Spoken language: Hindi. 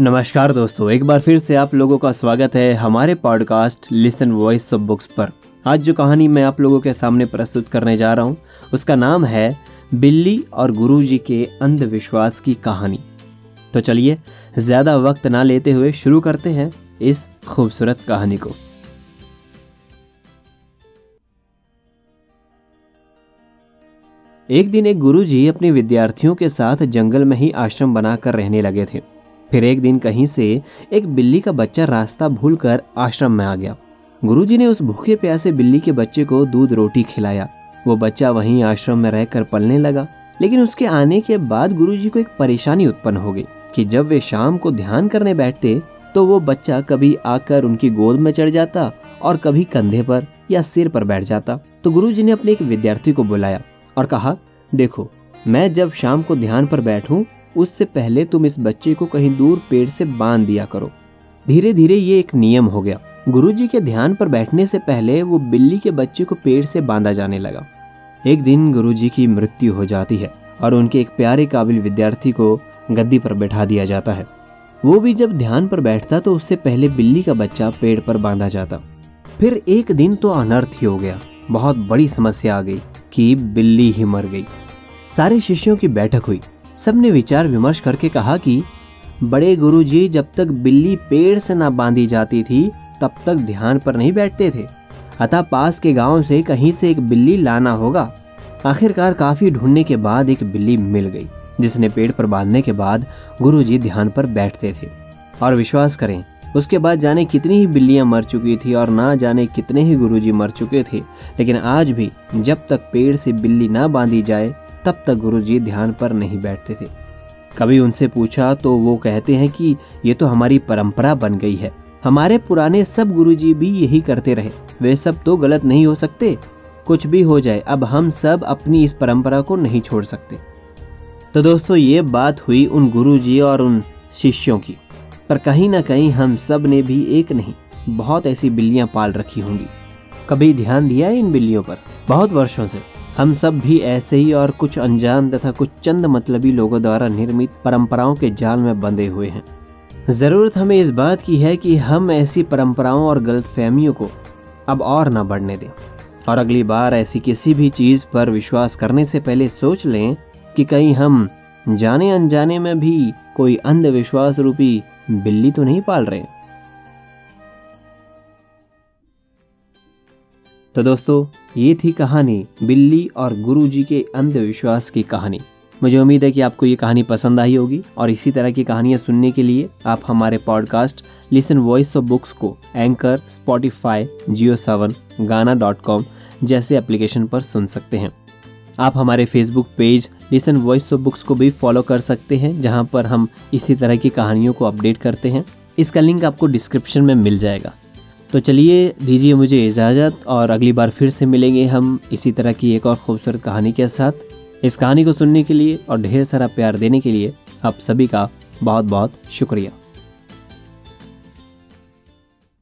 नमस्कार दोस्तों, एक बार फिर से आप लोगों का स्वागत है हमारे podcast listen voice of books पर। आज जो कहानी मैं आप लोगों के सामने प्रस्तुत करने जा रहा हूँ, उसका नाम है बिल्ली और गुरुजी के अंधविश्वास की कहानी। तो चलिए, ज़्यादा वक्त ना लेते हुए शुरू करते हैं इस खूबसूरत कहानी को। एक दिन एक गुरुजी अपने विद्यार्थियों के साथ जंगल में ही आश्रम बनाकर रहने लगे थे। फिर एक दिन कहीं से एक बिल्ली का बच्चा रास्ता भूलकर आश्रम में आ गया। गुरुजी ने उस भूखे प्यासे बिल्ली के बच्चे को दूध रोटी खिलाया। वो बच्चा वहीं आश्रम में रहकर पलने लगा। लेकिन उसके आने के बाद गुरुजी को एक परेशानी उत्पन्न हो गई कि जब वे शाम को ध्यान करने बैठते तो वो बच्चा कभी आकर उनकी गोद में चढ़ जाता और कभी कंधे पर या सिर पर बैठ जाता। तो गुरुजी ने अपने एक विद्यार्थी को बुलाया और कहा, देखो मैं जब शाम को ध्यान पर बैठूं, उससे पहले तुम इस बच्चे को कहीं दूर पेड़ से बाँध दिया करो। धीरे धीरे ये एक नियम हो गया। गुरुजी के ध्यान पर बैठने से पहले वो बिल्ली के बच्चे को पेड़ से बांधा जाने लगा। एक दिन गुरुजी की मृत्यु हो जाती है और उनके एक प्यारे काबिल विद्यार्थी को गद्दी पर बैठा दिया जाता है। वो भी जब ध्यान पर बैठता तो उससे पहले बिल्ली का बच्चा पेड़ पर बांधा जाता। फिर एक दिन तो अनर्थ ही हो गया। बहुत बड़ी समस्या आ गई कि बिल्ली ही मर गई। सारे शिष्यों की बैठक हुई। सबने विचार विमर्श करके कहा कि, बड़े गुरुजी, जब तक बिल्ली पेड़ से ना बांधी जाती थी, तब तक ध्यान पर नहीं बैठते थे। अतः पास के गाँव से कहीं से एक बिल्ली लाना होगा। आखिरकार काफ़ी ढूँढने के बाद एक बिल्ली मिल गई, जिसने पेड़ पर बांधने के बाद गुरुजी ध्यान पर बैठते थे। और विश्वास करें, उसके बाद जाने कितनी ही बिल्लियाँ मर चुकी थी और ना जाने कितने ही गुरुजी मर चुके थे। लेकिन आज भी, जब तक पेड़ से बिल्ली ना बांधी जाए तब तक गुरुजी ध्यान पर नहीं बैठते थे। कभी उनसे पूछा तो वो कहते हैं कि ये तो हमारी परंपरा बन गई है। हमारे पुराने सब गुरुजी भी यही करते रहे। वे सब तो गलत नहीं हो सकते। कुछ भी हो जाए, अब हम सब अपनी इस परंपरा को नहीं छोड़ सकते। तो दोस्तों, ये बात हुई उन गुरुजी और उन शिष्यों की। पर कहीं ना कहीं हम सबने भी एक नहीं, बहुत ऐसी बिल्लियाँ पाल रखी होंगी। कभी ध्यान दिया इन बिल्लियों पर? बहुत वर्षों से। हम सब भी ऐसे ही और कुछ अनजान तथा कुछ चंद मतलबी लोगों द्वारा निर्मित परंपराओं के जाल में बंधे हुए हैं। ज़रूरत हमें इस बात की है कि हम ऐसी परंपराओं और गलत फहमियों को अब और न बढ़ने दें। और अगली बार ऐसी किसी भी चीज़ पर विश्वास करने से पहले सोच लें कि कहीं हम जाने अनजाने में भी कोई अंधविश्वास रूपी बिल्ली तो नहीं पाल रहे तो दोस्तों ये थी कहानी बिल्ली और गुरुजी के अंधविश्वास की कहानी। मुझे उम्मीद है कि आपको ये कहानी पसंद आई होगी और इसी तरह की कहानियाँ सुनने के लिए आप हमारे podcast listen voice of books को anchor Spotify JioSaavn Gaana dot com जैसे एप्लीकेशन पर सुन सकते हैं। आप हमारे Facebook page listen voice of books को भी फॉलो कर सकते हैं, जहाँ पर हम इसी तरह की कहानियों को अपडेट करते हैं। इसका लिंक आपको डिस्क्रिप्शन में मिल जाएगा। तो चलिए दीजिए मुझे इजाज़त और अगली बार फिर से मिलेंगे हम इसी तरह की एक और खूबसूरत कहानी के साथ। इस कहानी को सुनने के लिए और ढेर सारा प्यार देने के लिए आप सभी का बहुत बहुत शुक्रिया।